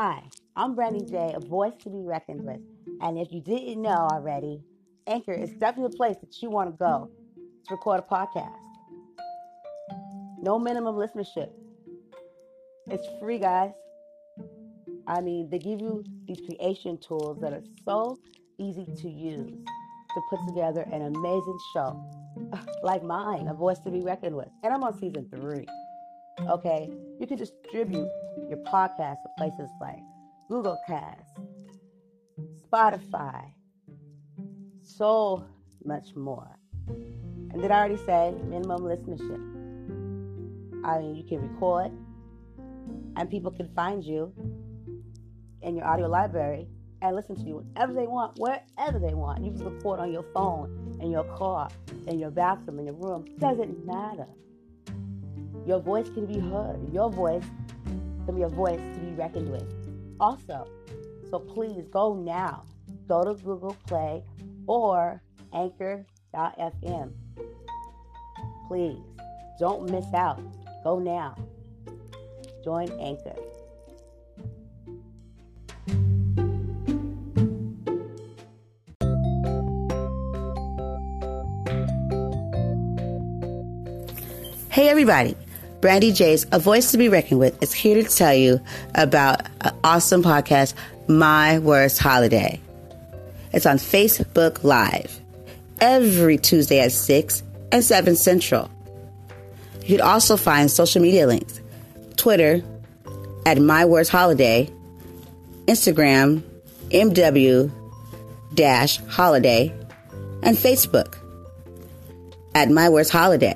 Hi, I'm Brandy J, a voice to be reckoned with. And if you didn't know already, Anchor is definitely the place that you want to go to record a podcast. No minimum listenership. It's free, guys. I mean, they give you these creation tools that are so easy to use to put together an amazing show like mine, A Voice to Be Reckoned with. And I'm on season three. Okay, you can distribute your podcast to places like Google Cast, Spotify, so much more. And did I already say minimum listenership? I mean, you can record, and people can find you in your audio library and listen to you whenever they want, wherever they want. You can record on your phone, in your car, in your bathroom, in your room. Doesn't matter. Your voice can be heard. Your voice can be a voice to be reckoned with. Also, so please go now. Go to Google Play or Anchor.fm. Please don't miss out. Go now. Join Anchor. Hey, everybody. Brandy J's A Voice to Be Reckoned With is here to tell you about an awesome podcast, My Worst Holiday. It's on Facebook Live every Tuesday at 6 and 7 Central. You can also find social media links Twitter at My Worst Holiday, Instagram, MW holiday, and Facebook at My Worst Holiday.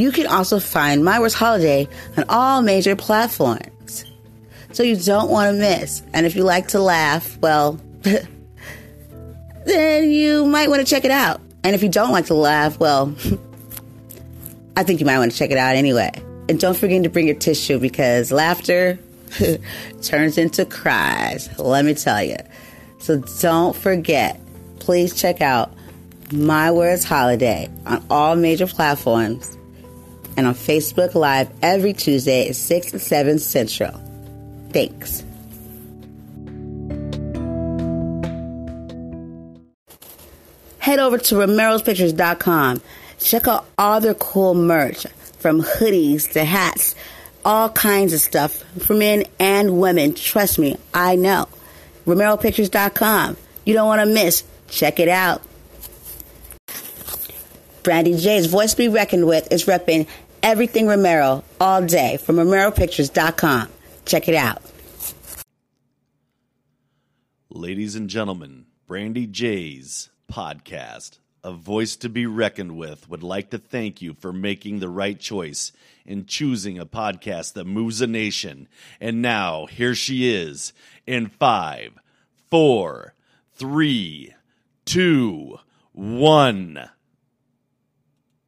You can also find My Worst Holiday on all major platforms. So you don't want to miss. And if you like to laugh, well, then you might want to check it out. And if you don't like to laugh, well, I think you might want to check it out anyway. And don't forget to bring your tissue because laughter turns into cries, let me tell you. So don't forget, please check out My Worst Holiday on all major platforms and on Facebook Live every Tuesday at 6 and 7 Central. Thanks. Head over to romerospictures.com. Check out all their cool merch from hoodies to hats, all kinds of stuff for men and women. Trust me, I know. RomeroPictures.com. You don't want to miss. Check it out. Brandy J's voice be reckoned with is repping everything Romero all day from RomeroPictures.com. Check it out. Ladies and gentlemen, Brandy J's podcast, A Voice to Be Reckoned with, would like to thank you for making the right choice in choosing a podcast that moves a nation. And now, here she is in five, four, three, two, one.